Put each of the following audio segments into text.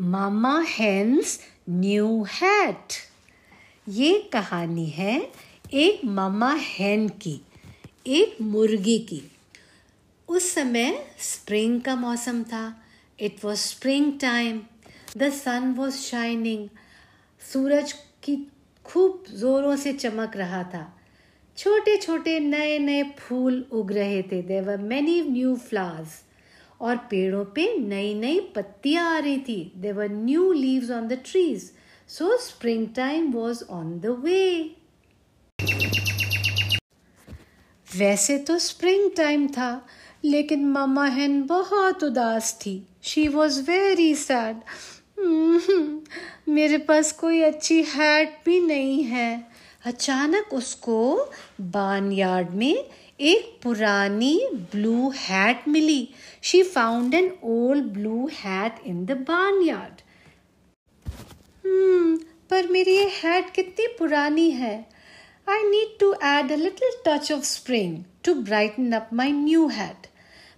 मामा hence new hat. ये कहानी है एक मामा हैन की, एक मुर्गी की। उस समय स्प्रिंग का मौसम था it was spring time the sun was shining सूरज की खूब जोरों से चमक रहा था। छोटे छोटे नए नए फूल उग रहे थे देवर मैनी न्यू फ्लावर्स और पेड़ों पे नई नई पत्तियाँ आ रही थी। They were new leaves on the trees so spring time was on the way वैसे तो स्प्रिंग टाइम था, लेकिन मामा हैन बहुत उदास थी। शी वॉज़ वेरी सैड मेरे पास कोई अच्छी हैट भी नहीं है। अचानक उसको बान यार्ड में एक पुरानी blue hat milli. She found an old blue hat in the barn yard पर मेरी ये हैट कितनी पुरानी है। I need to add a little touch of spring to brighten up my new hat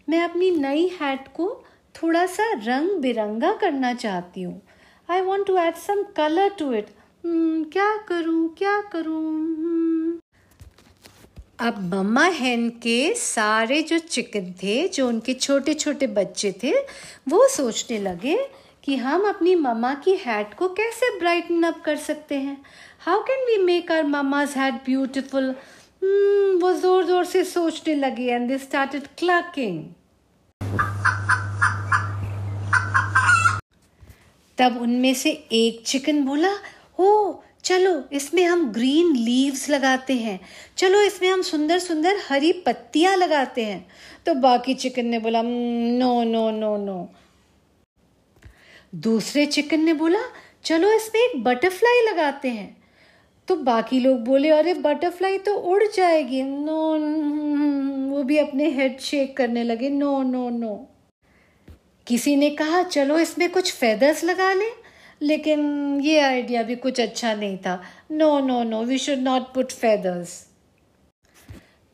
मैं अपनी नई हैट को थोड़ा सा रंग बिरंगा करना चाहती हूँ। I want to add some colour to it क्या करूँ क्या करूँ? Hmm. अब मम्मा हैन के सारे जो चिकन थे, जो उनके छोटे छोटे बच्चे थे, वो सोचने लगे कि हम अपनी मम्मा की हैट को कैसे ब्राइटन अप कर सकते हैं। How can we make our mama's hat beautiful वो ज़ोर ज़ोर से सोचने लगे एंड दे स्टार्टेड क्लकिंग तब उनमें से एक चिकन बोला ओ चलो, इसमें हम ग्रीन लीव्स लगाते हैं। चलो, इसमें हम सुंदर सुंदर हरी पत्तियाँ लगाते हैं। तो बाकी चिकन ने बोला नो नो नो नो दूसरे चिकन ने बोला, चलो, इसमें एक बटरफ्लाई लगाते हैं। तो बाकी लोग बोले, अरे बटरफ्लाई तो उड़ जाएगी। नो वो भी अपने हेड शेक करने लगे नो नो नो किसी ने कहा, चलो, इसमें कुछ फेदर्स लगा लें। लेकिन ये आइडिया भी कुछ अच्छा नहीं था। No no no we should not put feathers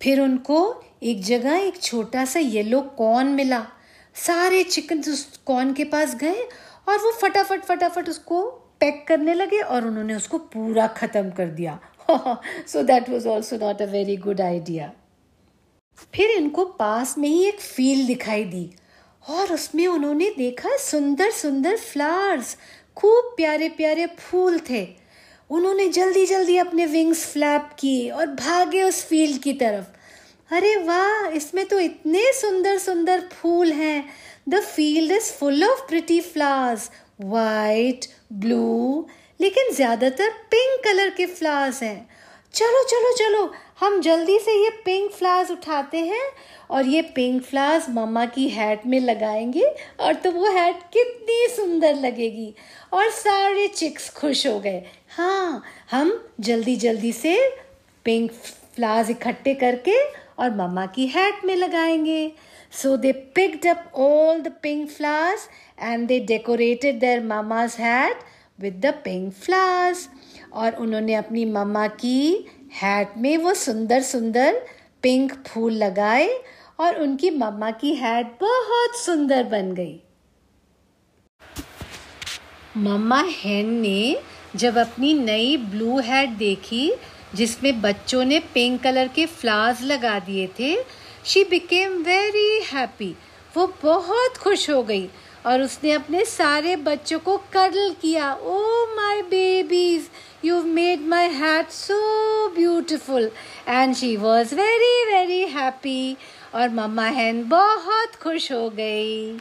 फिर उनको एक जगह एक छोटा सा येलो कॉर्न मिला। सारे चिकन उस कॉर्न के पास गए और वो फटाफट फटाफट उसको पैक करने लगे और उन्होंने उसको पूरा ख़त्म कर दिया। So that was also not a very good idea फिर इनको पास में ही एक फ़ील्ड दिखाई दी और उसमें उन्होंने देखा सुंदर सुंदर फ्लावर्स खूब प्यारे प्यारे फूल थे। उन्होंने जल्दी जल्दी अपने विंग्स फ्लैप किए और भागे उस फ़ील्ड की तरफ़। अरे वाह, इसमें तो इतने सुंदर सुंदर फूल हैं। The field is full of pretty flowers white blue लेकिन ज़्यादातर पिंक कलर के फ्लावर्स हैं। चलो चलो चलो। हम जल्दी से ये पिंक फ्लावर्स उठाते हैं और ये पिंक फ्लावर्स मम्मा की हैट में लगाएँगे और तो वो हैट कितनी सुंदर लगेगी। और सारे चिक्स खुश हो गए। हाँ हम जल्दी जल्दी से पिंक फ्लावर्स इकट्ठे करके और मम्मा की हैट में लगाएँगे। So they picked up all the pink flowers and they decorated their mama's hat with the pink flowers और उन्होंने अपनी मम्मा की हैट में वो सुंदर सुंदर पिंक फूल लगाए और उनकी मम्मा की हैट बहुत सुंदर बन गई। मम्मा हैन ने जब अपनी नई ब्लू हैट देखी, जिसमें बच्चों ने पिंक कलर के फ्लावर्स लगा दिए थे शी बिकेम वेरी हैप्पी वो बहुत खुश हो गई और उसने अपने सारे बच्चों को कर्ल किया। ओ my babies you made my hat so beautiful and she was very very happy और मम्मा हैन बहुत खुश हो गई